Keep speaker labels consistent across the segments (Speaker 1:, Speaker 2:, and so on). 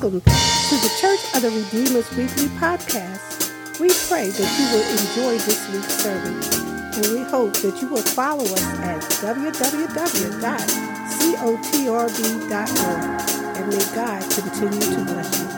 Speaker 1: Welcome to the Church of the Redeemer's Weekly Podcast. We pray that you will enjoy this week's sermon, and we hope that you will follow us at www.cotrb.org. And may God continue to bless you.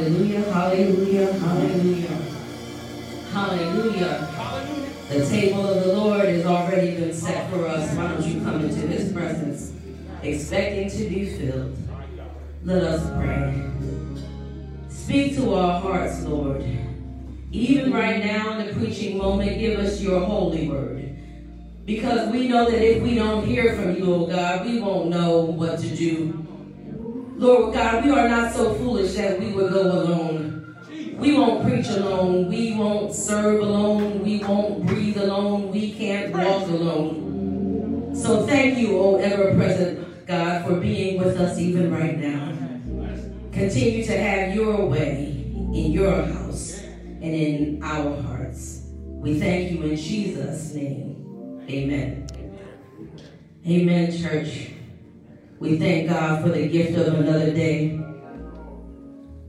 Speaker 2: Hallelujah, hallelujah, hallelujah. Hallelujah. The table of the Lord has already been set for us. Why don't you come into his presence, expecting to be filled? Let us pray. Speak to our hearts, Lord. Even right now in the preaching moment, give us your holy word. Because we know that if we don't hear from you, oh God, we won't know what to do. Lord God, we are not so foolish that we would go alone. We won't preach alone. We won't serve alone. We won't breathe alone. We can't walk alone. So thank you, O ever present God, for being with us even right now. Continue to have your way in your house and in our hearts. We thank you in Jesus' name. Amen. Amen, church. We thank God for the gift of another day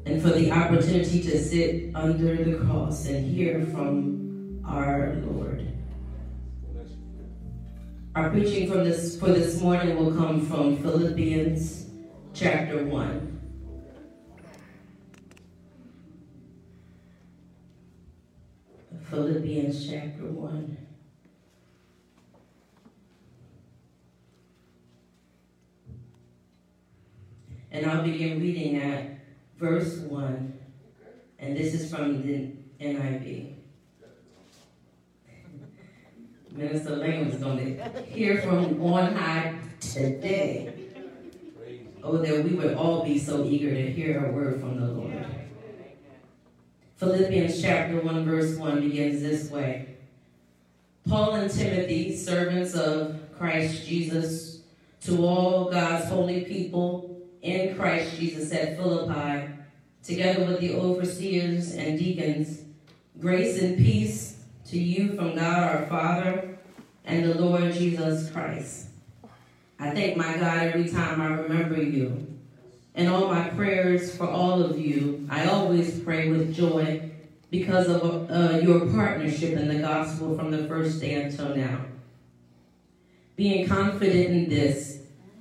Speaker 2: and for the opportunity to sit under the cross and hear from our Lord. Our preaching from this for this morning will come from Philippians chapter 1. Philippians chapter 1. And I'll begin reading at verse 1. And this is from the NIV. Minister Lane was going to hear from on high today. Oh, that we would all be so eager to hear a word from the Lord. Philippians chapter 1, verse 1 begins this way Paul and Timothy, servants of Christ Jesus, to all God's holy people in Christ Jesus at Philippi, together with the overseers and deacons, grace and peace to you from God our Father and the Lord Jesus Christ. I thank my God every time I remember you. And all my prayers for all of you, I always pray with joy because of uh, your partnership in the gospel from the first day until now. Being confident in this,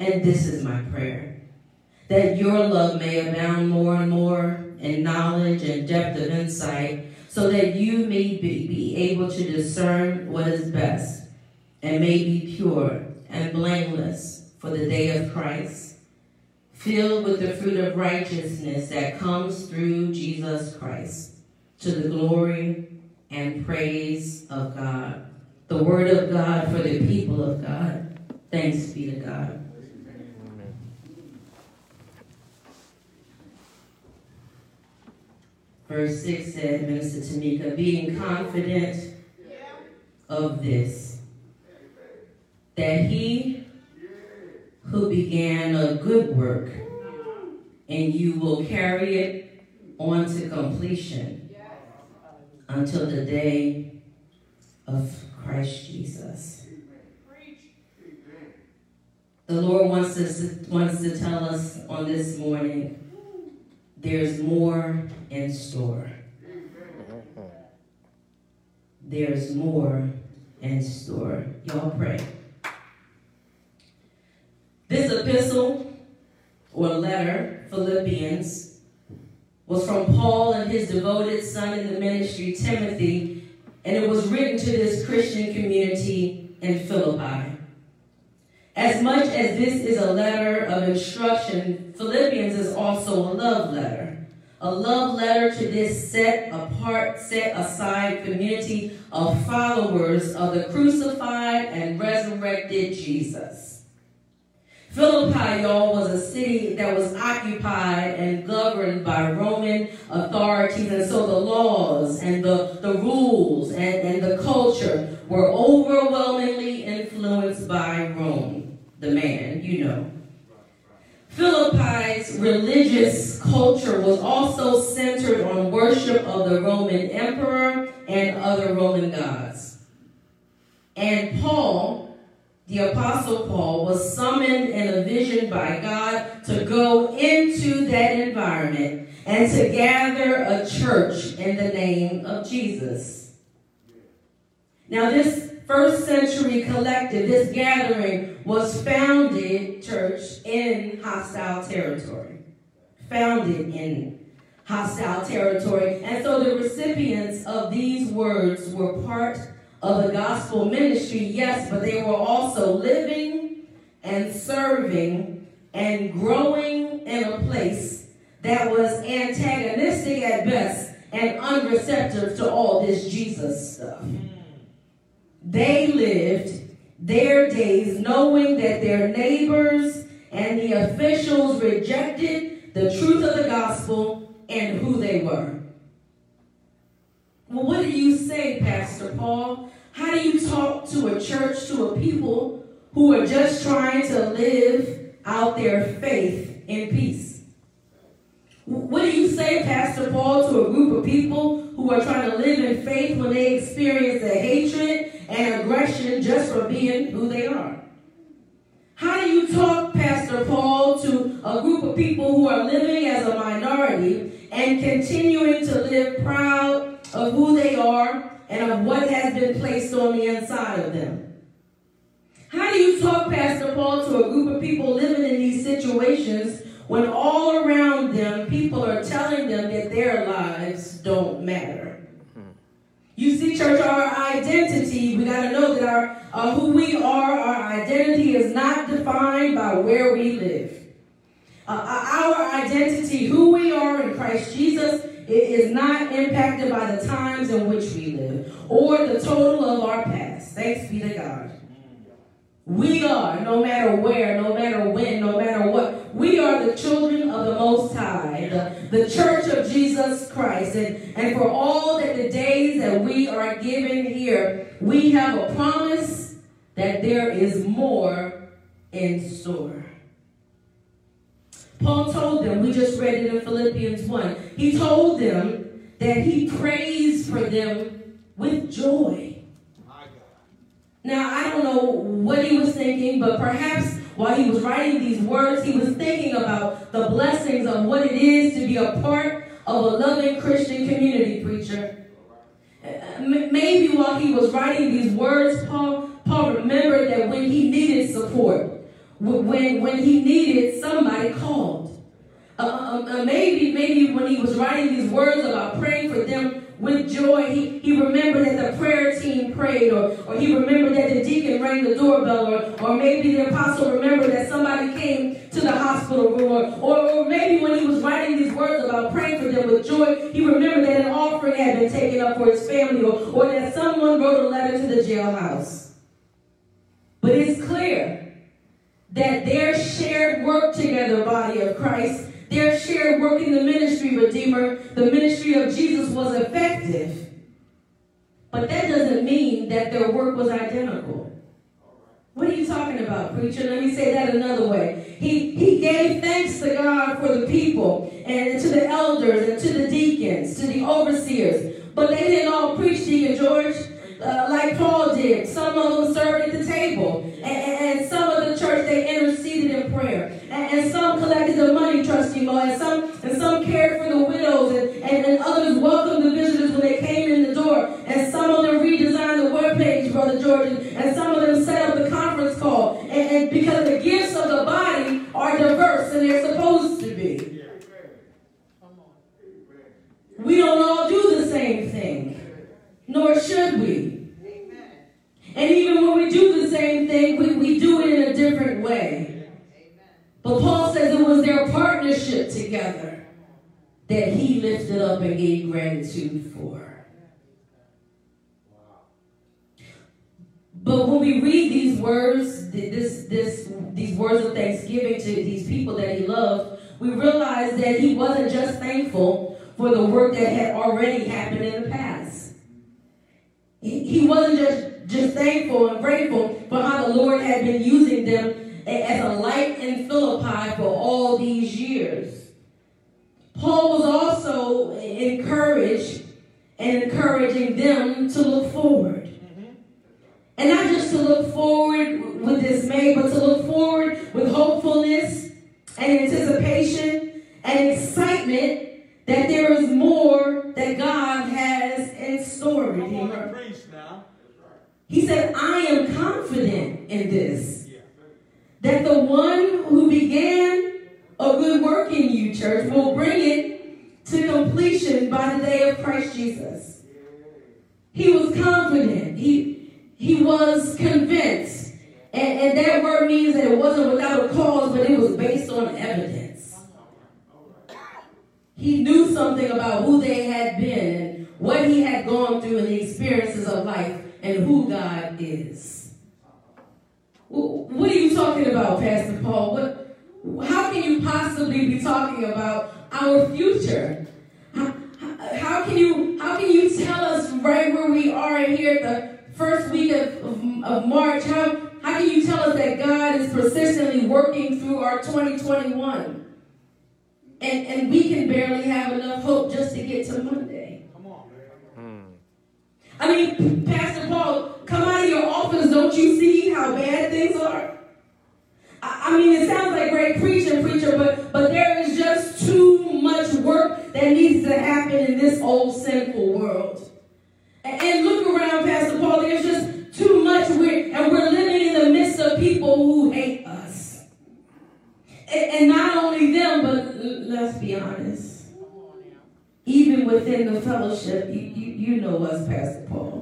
Speaker 2: And this is my prayer that your love may abound more and more in knowledge and depth of insight, so that you may be, be able to discern what is best and may be pure and blameless for the day of Christ, filled with the fruit of righteousness that comes through Jesus Christ, to the glory and praise of God. The word of God for the people of God. Thanks be to God. Verse 6 said, Minister Tamika, being confident of this, that he who began a good work and you will carry it on to completion until the day of Christ Jesus. The Lord wants us wants to tell us on this morning there's more in store. There's more in store. Y'all pray. This epistle or letter, Philippians, was from Paul and his devoted son in the ministry, Timothy, and it was written to this Christian community in Philippi. As much as this is a letter of instruction, Philippians is also a love letter, a love letter to this set apart, set aside community of followers of the crucified and resurrected Jesus. Philippi, y'all, was a city that was occupied and governed by Roman authorities, and so the laws and the, the rules and, and the culture were overwhelmingly influenced by Rome, the man, you know. Philippi's religious culture was also centered on worship of the Roman emperor and other Roman gods. And Paul, the Apostle Paul, was summoned in a vision by God to go into that environment and to gather a church in the name of Jesus. Now, this first century collective, this gathering was founded, church, in hostile territory. Founded in hostile territory. And so the recipients of these words were part of the gospel ministry, yes, but they were also living and serving and growing in a place that was antagonistic at best and unreceptive to all this Jesus stuff. They lived their days knowing that their neighbors and the officials rejected the truth of the gospel and who they were. Well, what do you say, Pastor Paul? How do you talk to a church, to a people who are just trying to live out their faith in peace? What do you say, Pastor Paul, to a group of people who are trying to live in faith when they experience the hatred and aggression just for being who they are? How do you talk, Pastor Paul, to a group of people who are living as a minority and continuing to live proud of who they are and of what has been placed on the inside of them? How do you talk, Pastor Paul, to a group of people living in these situations when all around them people are telling them that their lives don't matter. You see, church, our identity, we got to know that our uh, who we are, our identity is not defined by where we live. Uh, uh our identity, who we are in Christ Jesus, it is not impacted by the times in which we live or the total of our past. Thanks be to God. We are, no matter where, no matter when, no matter what, we are the children of the Most High, the, the church of Jesus Christ. And, and for all that the days that we are given here, we have a promise that there is more in store. Paul told them, we just read it in Philippians 1, he told them that he prays for them with joy. Now, I don't know what he was thinking, but perhaps while he was writing these words, he was thinking about the blessings of what it is to be a part of a loving Christian community preacher. Uh, maybe while he was writing these words, Paul, Paul remembered that when he needed support, when, when he needed somebody called. Uh, uh, uh, maybe, maybe when he was writing these words about praying for them with joy. He, he remembered that the prayer team prayed, or, or he remembered that the deacon rang the doorbell, or, or maybe the apostle remembered that somebody came to the hospital room, or, or, or maybe when he was writing these words about praying for them with joy, he remembered that an offering had been taken up for his family, or, or that someone wrote a letter to the jailhouse. But it's clear that their shared work together, body of Christ, their shared work in the ministry, Redeemer, the ministry of Jesus was effective. But that doesn't mean that their work was identical. What are you talking about, preacher? Let me say that another way. He, he gave thanks to God for the people and to the elders and to the deacons, to the overseers. But they didn't all preach, Deacon George, uh, like Paul did. Some of them served at the table. And, and, some of the church, they interceded in prayer. And, and some collected the money, trustee Mo, and some, and some cared for the widows, and, and, and others welcomed the visitors when they came in the door. And some of them redesigned the web page, Brother George, and, and some of them set up the conference call. And, and because the gifts of the body are diverse, and they're supposed to be. We don't all do the same thing, nor should we. And even when we do the same thing, we, we do it in a different way. But Paul says it was their partnership together that he lifted up and gave gratitude for. But when we read these words, this, this, these words of thanksgiving to these people that he loved, we realize that he wasn't just thankful for the work that had already happened in the past. He, wasn't just, just thankful and grateful for how the Lord had been using them as a light in Philippi for all these years. Paul was also encouraged and encouraging them to look forward. And not just to look forward with dismay, but to look forward with hopefulness and anticipation and excitement that there is more that God has in store. He said, I am confident in this. That the one who began a good work in you, church, will bring it to completion by the day of Christ Jesus. He was confident. He, he was convinced. And, and that word means that it wasn't without a cause, but it was based on evidence. He knew something about who they had been what he had gone through and the experiences of life and who God is. What are you talking about, Pastor Paul? What, how can you possibly be talking about our future? How, how, can you how can you tell us right where we are here at the first week of, of, of March? How how can you tell us that God is persistently working through our 2021? And and we can barely have enough hope just to get to Monday. Come on. Hmm. I mean, Pastor Paul, come out of your office, don't you see how bad things are? I mean, it sounds like great preaching, preacher, but, but there is just too much work that needs to happen in this old sinful world. And, and look around, Pastor Paul, there's just too much, we're, and we're living in the midst of people who hate us. And, and not only them, but let's be honest, even within the fellowship, you, you, you know us, Pastor Paul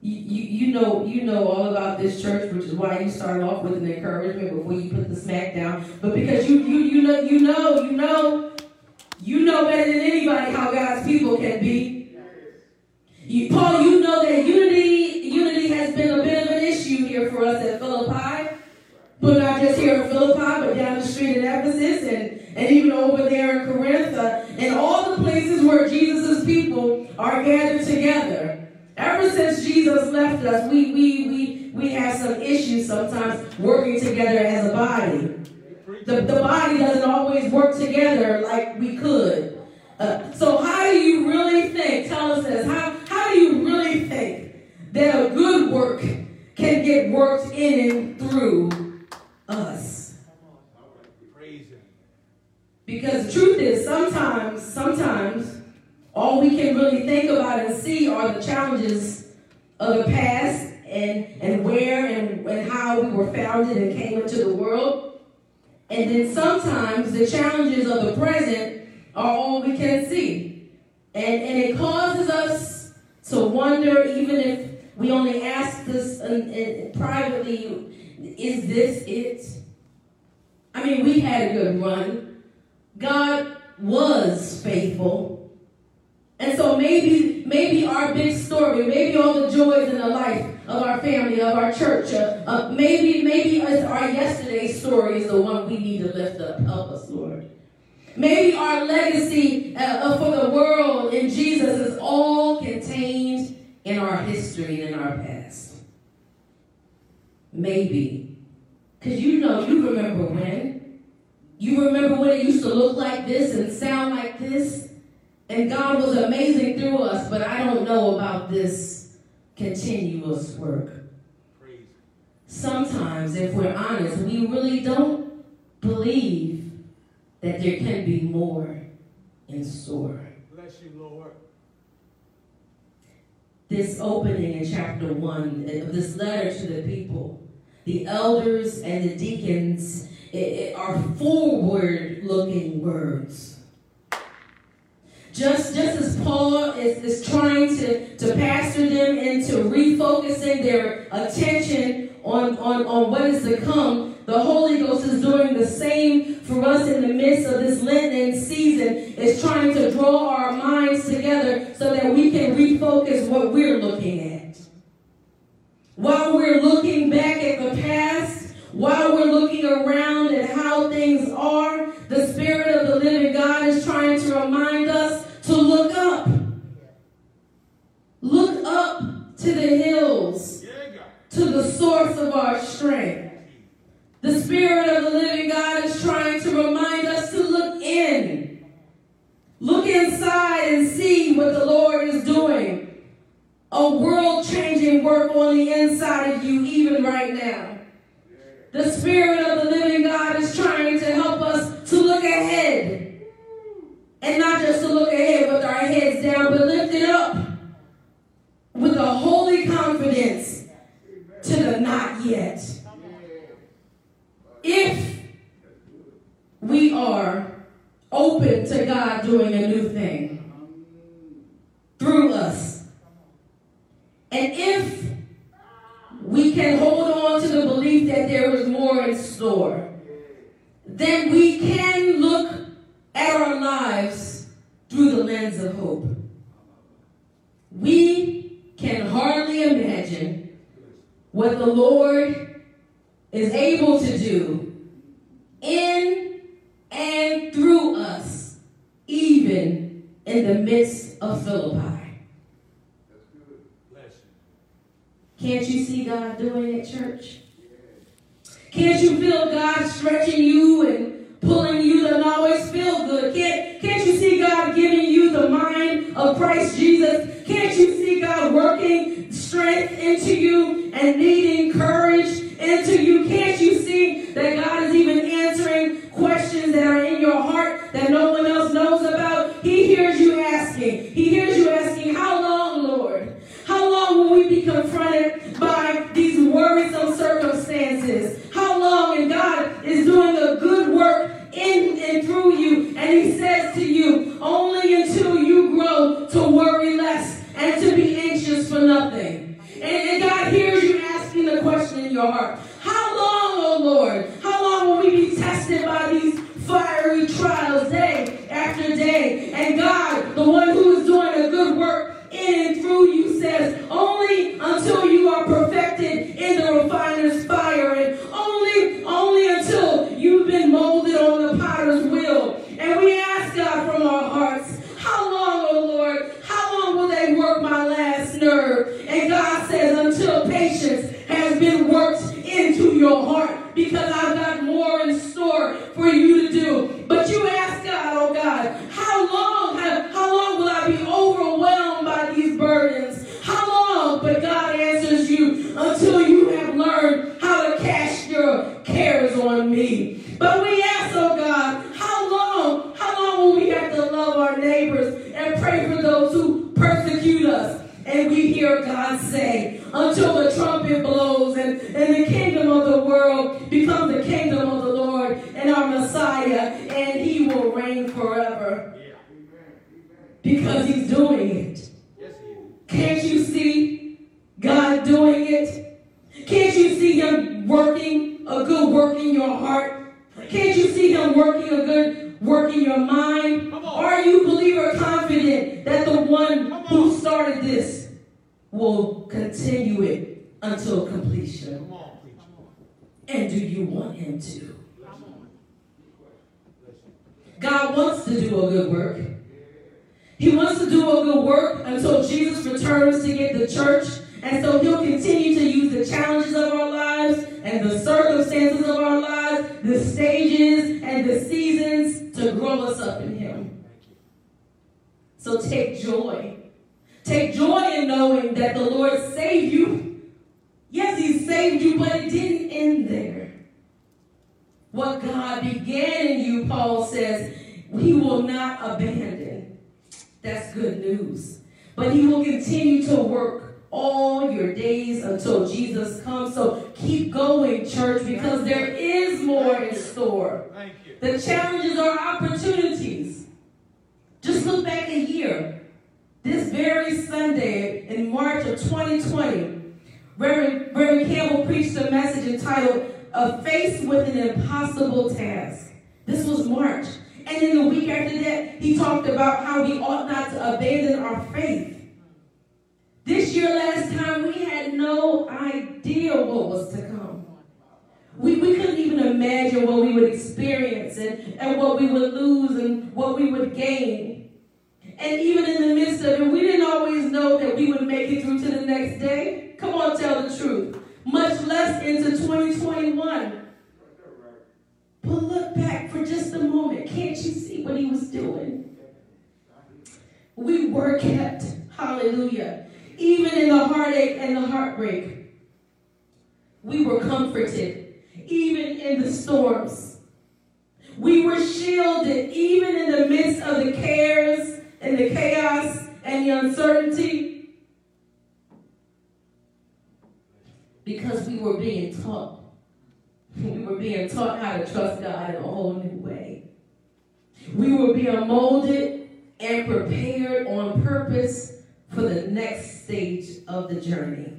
Speaker 2: you, you know you know all about this church, which is why you start off with an encouragement before you put the smack down. But because you you you know you know you know you know better than anybody how God's people Jesus left us, we, we, we, we have some issues sometimes working together as a body. The, the body doesn't always work together like we could. Uh, so how do you really think, tell us this, how, how do you really think that a good work can get worked in and through us? Because the truth is, sometimes, sometimes all we can really think about and see are the challenges of the past and, and where and, and how we were founded and came into the world. And then sometimes the challenges of the present are all we can see. And, and it causes us to wonder, even if we only ask this in, in, privately, is this it? I mean, we had a good run. God was faithful. And so maybe, maybe our big story, maybe all the joys in the life of our family, of our church, uh, uh, maybe, maybe our yesterday story is the one we need to lift up. Help us, Lord. Maybe our legacy uh, for the world in Jesus is all contained in our history and in our past. Maybe. Because you know, you remember when. You remember when it used to look like this and sound like this. And God was amazing through us, but I don't know about this continuous work. Sometimes, if we're honest, we really don't believe that there can be more in store.
Speaker 3: Bless you, Lord.
Speaker 2: This opening in chapter 1 of this letter to the people, the elders and the deacons it, it are forward looking words just, just as Paul is, is trying to, to pastor them into refocusing their attention on, on, on what is to come, the Holy Ghost is doing the same for us in the midst of this Lenten season, is trying to draw our minds together so that we can refocus what we're looking at. While we're looking back at the past, while we're looking around at how things are, the Spirit of the living God is trying to remind us to look up. Look up to the hills, the source of our strength. The Spirit of the living God is trying to remind us to look in. Look inside and see what the Lord is doing. A world changing work on the inside of you, even right now. The Spirit open to God doing a new thing through us, and if we can hold on to the belief that there is more in store, then we can look at our lives through the lens of hope. We can hardly imagine what the Lord is able to do in and even in the midst of Philippi. Can't you see God doing it, church? Can't you feel God stretching you and pulling you to always feel good? Can't, can't you see God giving you the mind of Christ Jesus? Can't you see God working strength into you and needing That's good news. But he will continue to work all your days until Jesus comes. So keep going, church, because there is more in store. The challenges are opportunities. Just look back a year. This very Sunday in March of 2020, Reverend, Reverend Campbell preached a message entitled A Face with an impossible task. This was March. And then the week after that, he talked about how we ought not to abandon our faith. This year, last time, we had no idea what was to come. We, we couldn't even imagine what we would experience and, and what we would lose and what we would gain. And even in the midst of it, we didn't always know that we would make it through to the next day. Come on, tell the truth. Much less into 2021. But look back just a moment. Can't you see what he was doing? We were kept. Hallelujah. Even in the heartache and the heartbreak, we were comforted. Even in the storms, we were shielded. Even in the midst of the cares and the chaos and the uncertainty, because we were being taught. We were being taught how to trust God in a whole new way. We were being molded and prepared on purpose for the next stage of the journey.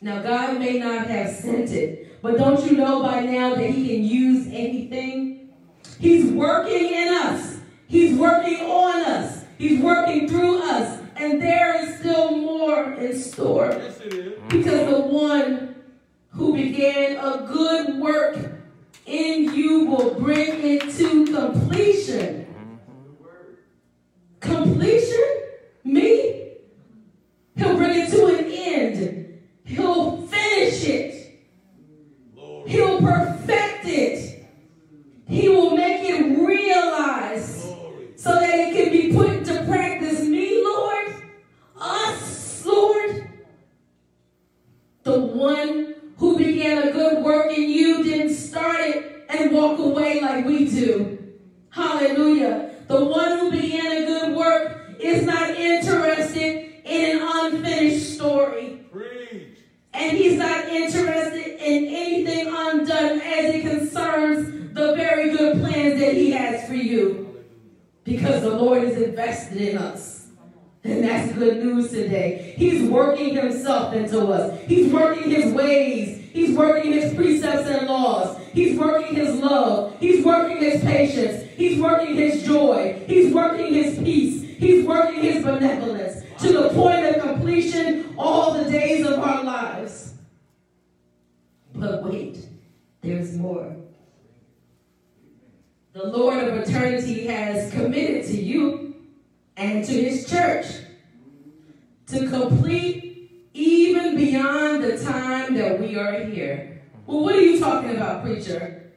Speaker 2: Now, God may not have sent it, but don't you know by now that He can use anything? He's working in us, He's working on us, He's working through us, and there is still more in store. Yes, because the one who began a good work in you will bring it to completion. Completion? Me? He'll bring And that's good news today. He's working himself into us. He's working his ways. He's working his precepts and laws. He's working his love. He's working his patience. He's working his joy. He's working his peace. He's working his benevolence to the point of completion all the days of our lives. But wait, there's more. The Lord of eternity has committed to you and to his church to complete even beyond the time that we are here. Well, what are you talking about, preacher?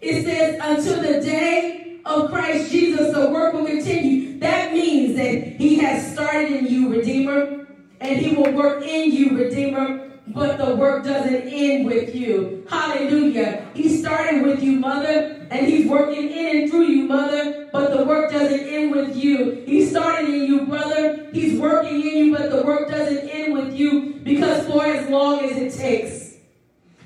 Speaker 2: It says, until the day of Christ Jesus, the work will continue. That means that He has started in you, Redeemer, and He will work in you, Redeemer. But the work doesn't end with you. Hallelujah. He started with you, Mother, and He's working in and through you, Mother. But the work doesn't end with you. He started in you, brother. He's working in you, but the work doesn't end with you because for as long as it takes,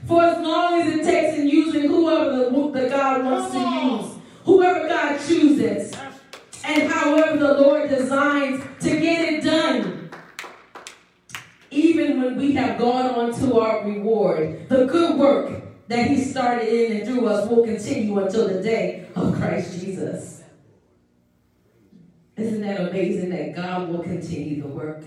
Speaker 2: for as long as it takes in using whoever the, the God wants to use, whoever God chooses and however the Lord designs to get it done. Even when we have gone on to our reward, the good work that He started in and through us will continue until the day of Christ Jesus. Isn't that amazing that God will continue the work?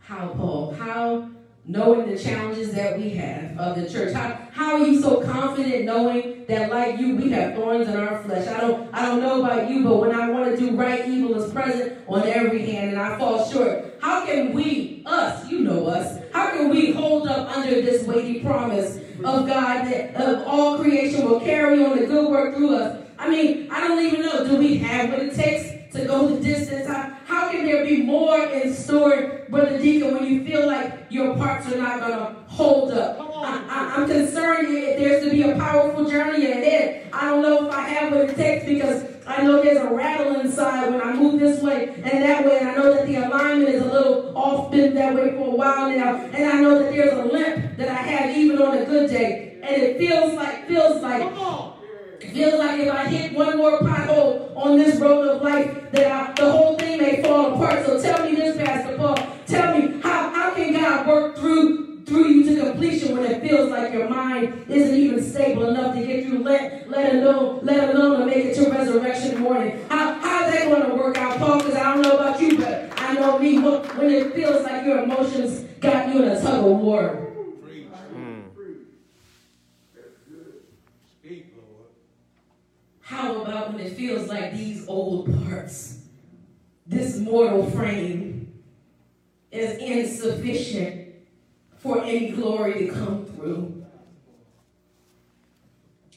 Speaker 2: How, Paul? How knowing the challenges that we have of the church? How, how are you so confident knowing that like you, we have thorns in our flesh? I don't I don't know about you, but when I want to do right, evil is present on every hand and I fall short. How can we, us, you know us, how can we hold up under this weighty promise of God that of all creation will carry on the good work through us? I mean, I don't even know. Do we have what it takes to go the distance? How, how can there be more in store, Brother Deacon, when you feel like your parts are not going to hold up? I, am concerned if there's to be a powerful journey ahead. I don't know if I have what it takes because I know there's a rattle inside when I move this way and that way, and I know that the alignment is a little off been that way for a while now, and I know that there's a limp that I have even on a good day, and it feels like feels like Feels like if I hit one more pothole on this road of life, that I, the whole thing may fall apart. So tell me this, Pastor Paul. Tell me how, how can God work through through you to completion when it feels like your mind isn't even stable enough to get through, let, let alone let alone to make it to resurrection morning. How how is that going to work out, Paul? Because I don't know about you, but I know me. When it feels like your emotions got you in a tug of war. These old parts, this mortal frame, is insufficient for any glory to come through?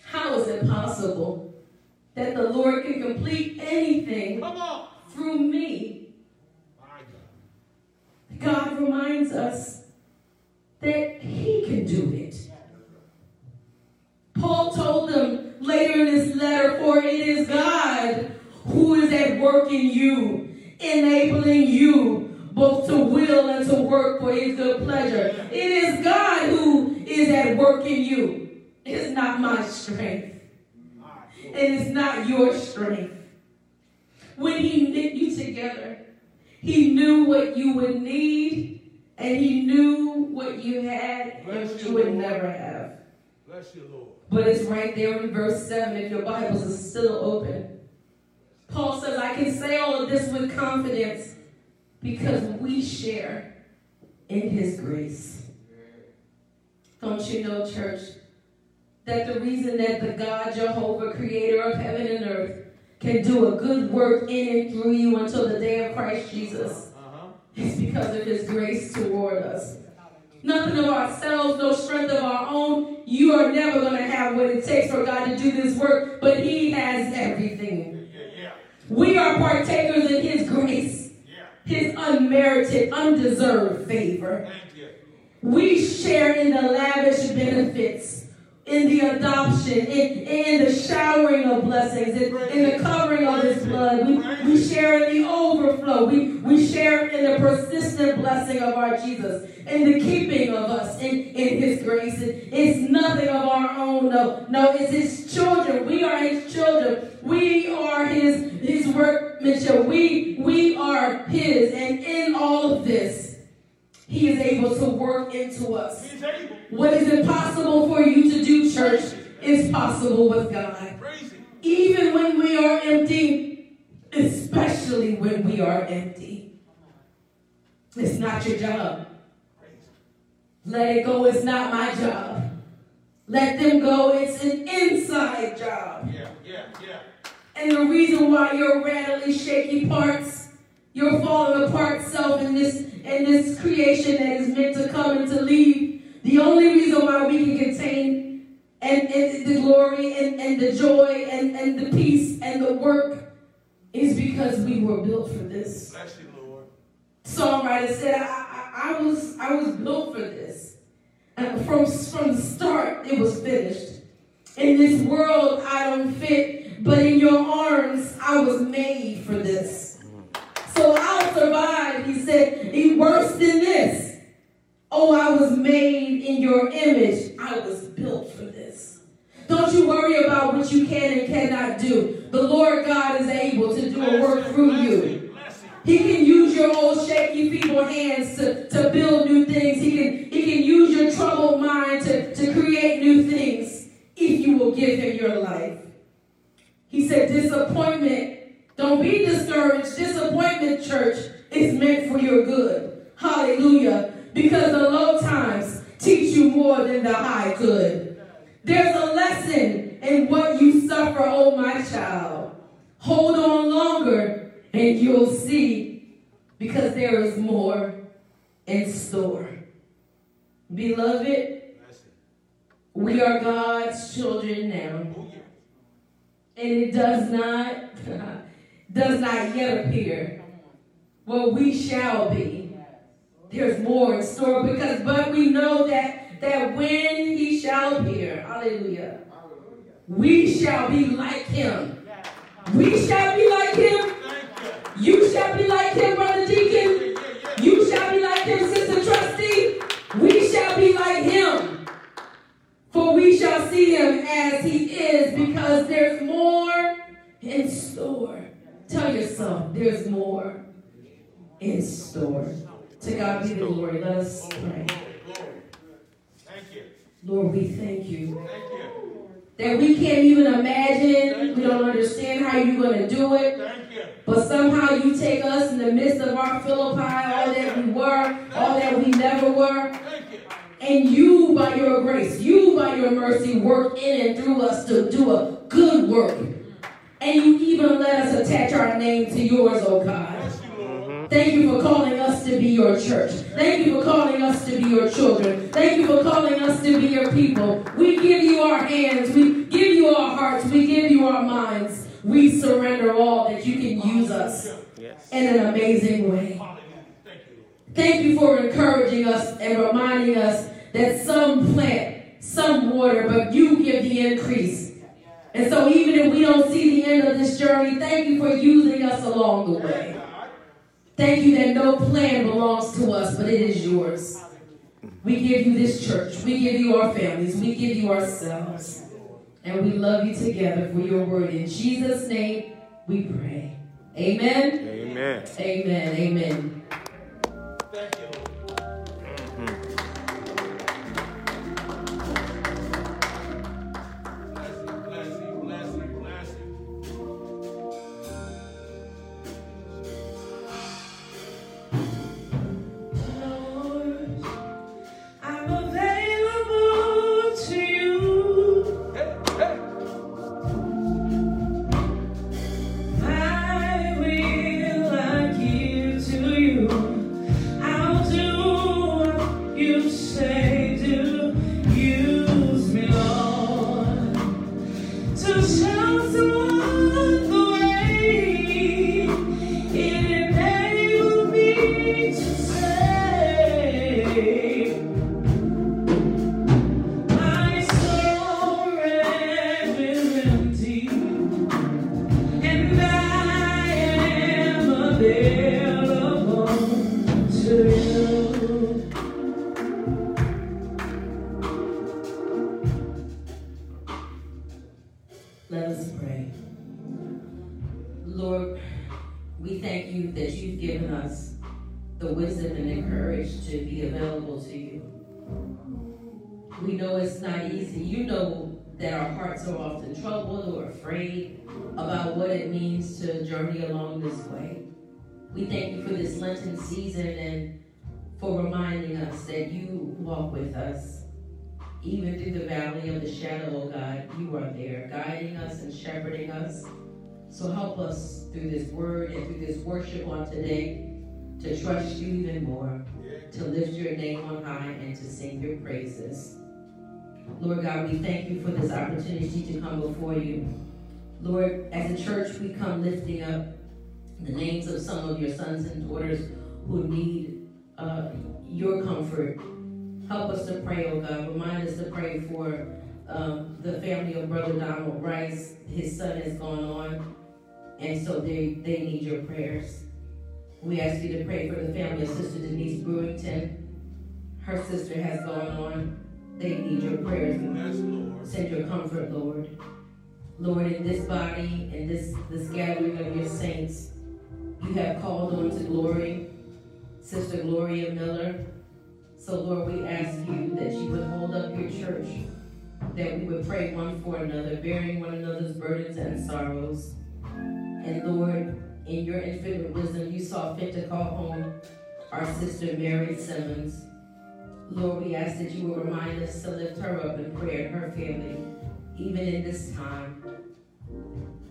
Speaker 2: How is it possible that the Lord can complete anything through me? God reminds us that He can do it. Paul told them later in this letter, For it is God who is at work in you, enabling you both to will and to work for his good pleasure. It is God who is at work in you. It's not my strength. And it's not your strength. When he knit you together, he knew what you would need, and he knew what you had and you would never have.
Speaker 3: Bless you, Lord.
Speaker 2: But it's right there in verse 7 if your Bibles are still open. Paul says, I can say all of this with confidence because we share in his grace. Don't you know, church, that the reason that the God Jehovah, creator of heaven and earth, can do a good work in and through you until the day of Christ Jesus
Speaker 3: Uh-huh.
Speaker 2: is because of his grace toward us. Nothing of ourselves, no strength of our own. You are never going to have what it takes for God to do this work, but he has everything.
Speaker 3: Yeah, yeah,
Speaker 2: We are partakers in his grace,
Speaker 3: yeah.
Speaker 2: his unmerited, undeserved favor. We share in the lavish benefits, in the adoption, in, in the showering of blessings, in, in the covering of His blood. We, we share in the overflow. We, we share in the persistent blessing of our Jesus, in the keeping of us in, in His grace. It- it's nothing of our own, no. No, it's His children. We are His children. We are His, his workmanship. We, we are His. And in all of this, he is able to work into us. What is impossible for you to do, church, is possible with God. Even when we are empty, especially when we are empty. It's not your job. Let it go, it's not my job. Let them go, it's an inside job.
Speaker 3: Yeah, yeah, yeah.
Speaker 2: And the reason why your rattly, shaky parts, your falling apart self in this in this creation that is meant to come and to leave, the only reason why we can contain and, and the glory and, and the joy and, and the peace and the work is because we were built for this.
Speaker 3: Bless you, Lord.
Speaker 2: Songwriter said, I, I, I was I was built for this. And from, from the start, it was finished. In this world, I don't fit, but in your arms, I was made for this. So I'll survive, he said, "Be worse than this. Oh, I was made in your image. I was built for this. Don't you worry about what you can and cannot do. The Lord God is able to do a work through you. He can use your old shaky, feeble hands to, to build new things. He can, he can use your troubled mind to, to create new things if you will give him your life. He said, disappointment, don't be discouraged. Disappointment, church, is meant for your good. Hallelujah. Because the low times teach you more than the high could. There's a lesson in what you suffer, oh my child. Hold on longer and you'll see because there is more in store. Beloved, we are God's children now. And it does not does not yet appear what we shall be. There's more in store because but we know that that when he shall appear, hallelujah, we shall be like him. We shall be like him. You shall be like him, brother deacon. You shall be like him, sister trustee. We shall be like him. For we shall see him as he is because there's more in store. Tell yourself there's more in store. To God be the glory. Let us pray.
Speaker 3: Thank you.
Speaker 2: Lord, we thank you
Speaker 3: Thank you.
Speaker 2: that we can't even imagine. We don't understand how you're going to do it. But somehow you take us in the midst of our Philippi, all that we were, all that we never were, and you, by your grace, you, by your mercy, work in and through us to do a good work And you even let us attach our name to yours, oh God. Mm-hmm. Thank you for calling us to be your church. Thank you for calling us to be your children. Thank you for calling us to be your people. We give you our hands. We give you our hearts. We give you our minds. We surrender all that you can use us in an amazing way. Thank you for encouraging us and reminding us that some plant, some water, but you give the increase. And so, even if we don't see the end of this journey, thank you for using us along the way. Thank you that no plan belongs to us, but it is yours. We give you this church. We give you our families. We give you ourselves. And we love you together for your word. In Jesus' name, we pray. Amen.
Speaker 4: Amen.
Speaker 2: Amen. Amen. Are often troubled or afraid about what it means to journey along this way. We thank you for this Lenten season and for reminding us that you walk with us. Even through the valley of the shadow, oh God, you are there, guiding us and shepherding us. So help us through this word and through this worship on today to trust you even more, to lift your name on high and to sing your praises. Lord God, we thank you for this opportunity to come before you. Lord, as a church, we come lifting up the names of some of your sons and daughters who need uh, your comfort. Help us to pray, oh God. Remind us to pray for um, the family of Brother Donald Rice. His son has gone on, and so they, they need your prayers. We ask you to pray for the family of Sister Denise Brewington. Her sister has gone on. They need your prayers. Send your comfort, Lord. Lord, in this body, in this, this gathering of your saints, you have called on to glory, Sister Gloria Miller. So, Lord, we ask you that you would hold up your church, that we would pray one for another, bearing one another's burdens and sorrows. And, Lord, in your infinite wisdom, you saw fit to call home our sister Mary Simmons. Lord, we ask that you will remind us to lift her up in prayer and her family, even in this time.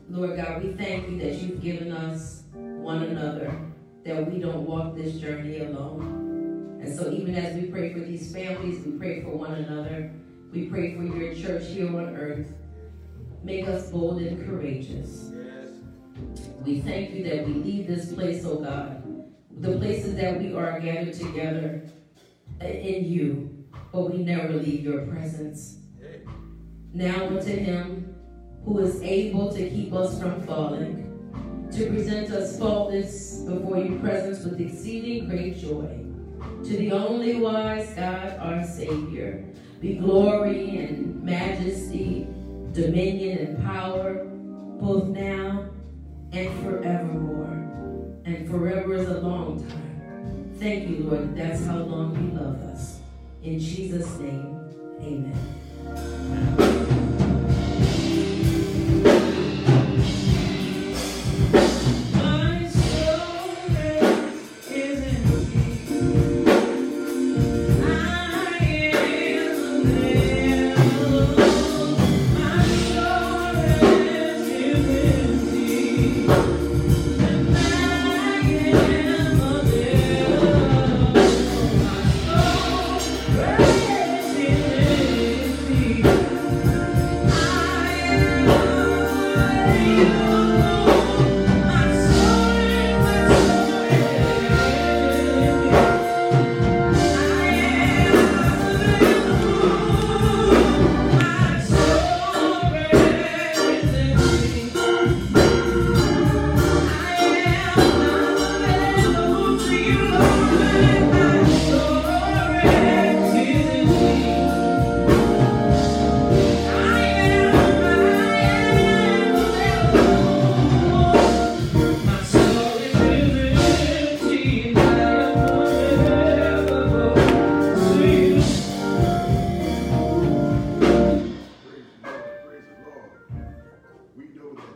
Speaker 2: Lord God, we thank you that you've given us one another, that we don't walk this journey alone. And so, even as we pray for these families, we pray for one another, we pray for your church here on earth. Make us bold and courageous. We thank you that we leave this place, oh God, the places that we are gathered together in you, but we never leave your presence. Now unto him who is able to keep us from falling, to present us faultless before your presence with exceeding great joy. To the only wise God, our Savior, be glory and majesty, dominion and power, both now and forevermore. And forever is a long time. Thank you, Lord. That's how long you love us. In Jesus' name, amen.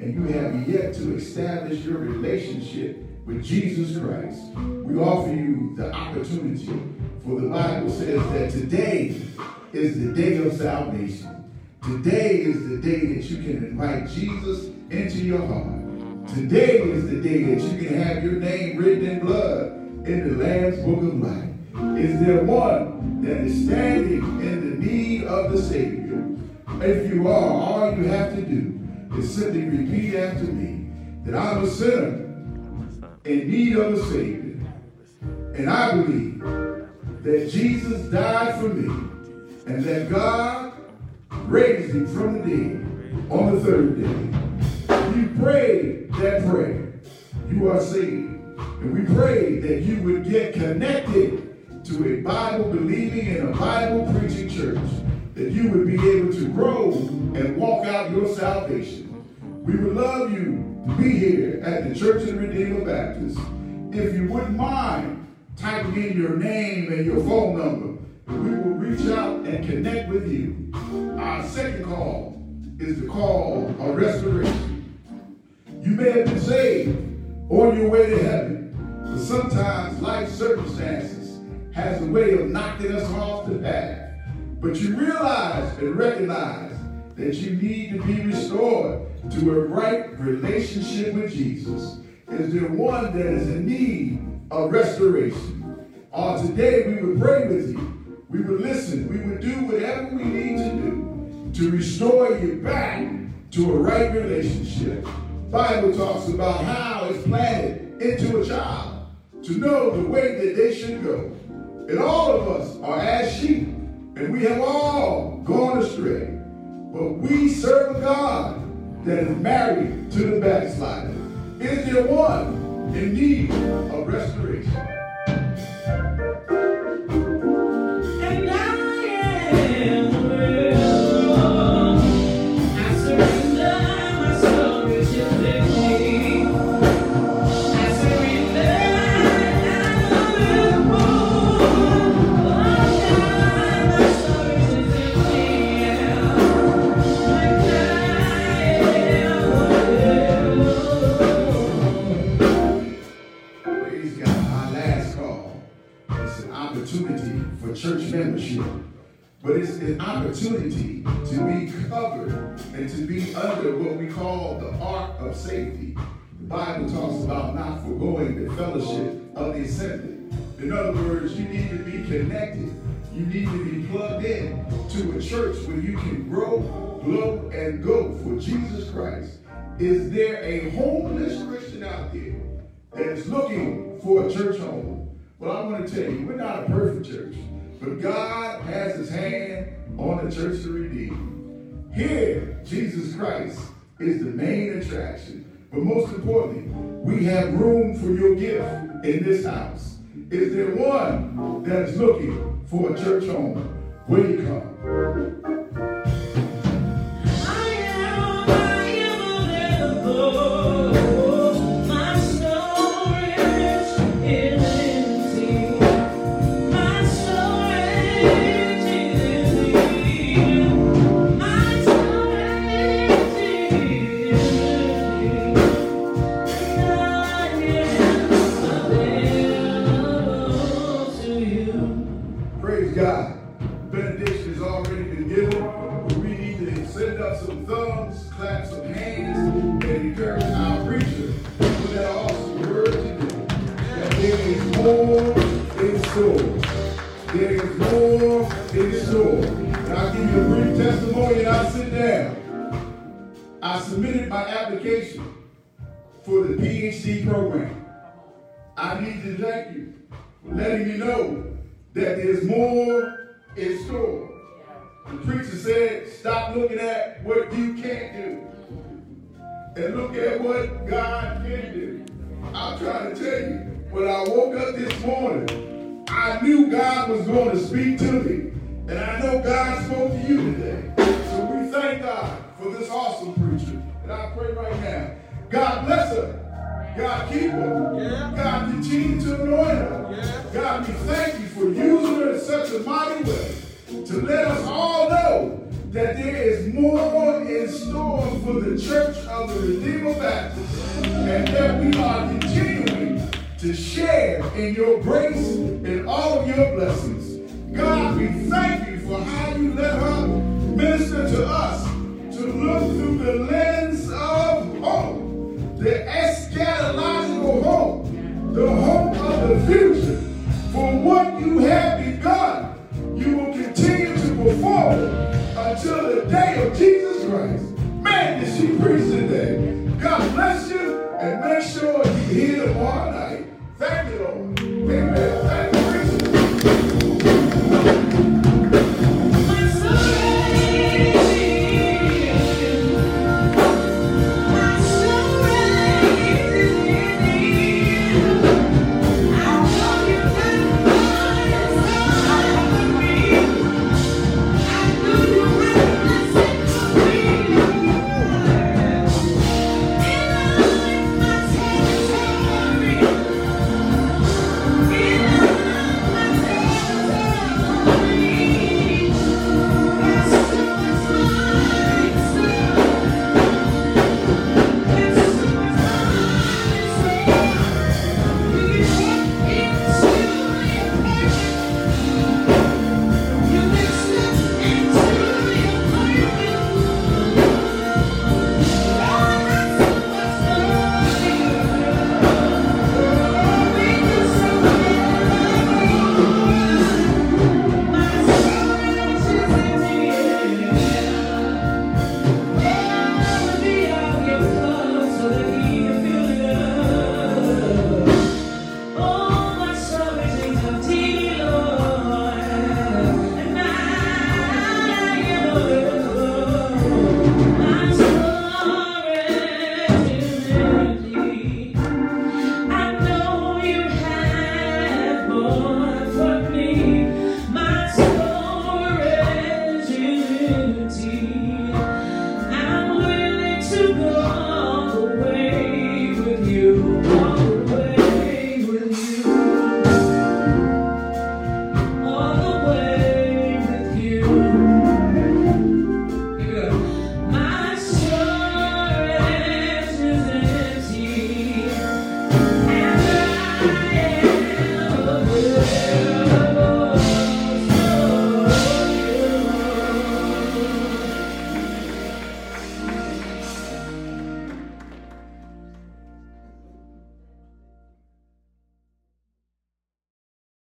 Speaker 4: and you have yet to establish your relationship with Jesus Christ, we offer you the opportunity. For the Bible says that today is the day of salvation. Today is the day that you can invite Jesus into your heart. Today is the day that you can have your name written in blood in the Lamb's Book of Life? Is there one that is standing in the need of the Savior? If you are, all you have to do is simply repeat after me that I'm a sinner in need of a Savior. And I believe that Jesus died for me and that God raised him from the dead on the third day. You pray that prayer, you are saved. And we pray that you would get connected to a Bible believing and a Bible preaching church, that you would be able grow and walk out your salvation. We would love you to be here at the Church of the Redeemer Baptist. If you wouldn't mind typing in your name and your phone number, we will reach out and connect with you. Our second call is the call of restoration. You may have been saved on your way to heaven. But sometimes life circumstances has a way of knocking us off the path. But you realize and recognize that you need to be restored to a right relationship with Jesus. Is there one that is in need of restoration? On today, we would pray with you. We would listen. We would do whatever we need to do to restore you back to a right relationship. Bible talks about how it's planted into a child to know the way that they should go. And all of us are as sheep, and we have all gone astray. But we serve a God that is married to the backslider. Is there one in need of restoration? Bible talks about not foregoing the fellowship of the assembly. In other words, you need to be connected. You need to be plugged in to a church where you can grow, grow, and go for Jesus Christ. Is there a homeless Christian out there that is looking for a church home? Well, I'm going to tell you, we're not a perfect church. But God has his hand on the church to redeem. Here, Jesus Christ is the main attraction. But most importantly, we have room for your gift in this house. Is there one that is looking for a church home? Will you come? stand in your grace and all your blessings. God, we thank you for how you let her minister to us to look through the lens of hope, the eschatological hope, the hope of the future. For what you have begun, you will continue to perform until the day of Jesus Christ. Man, did she preach today. God bless you and make sure you hear the water.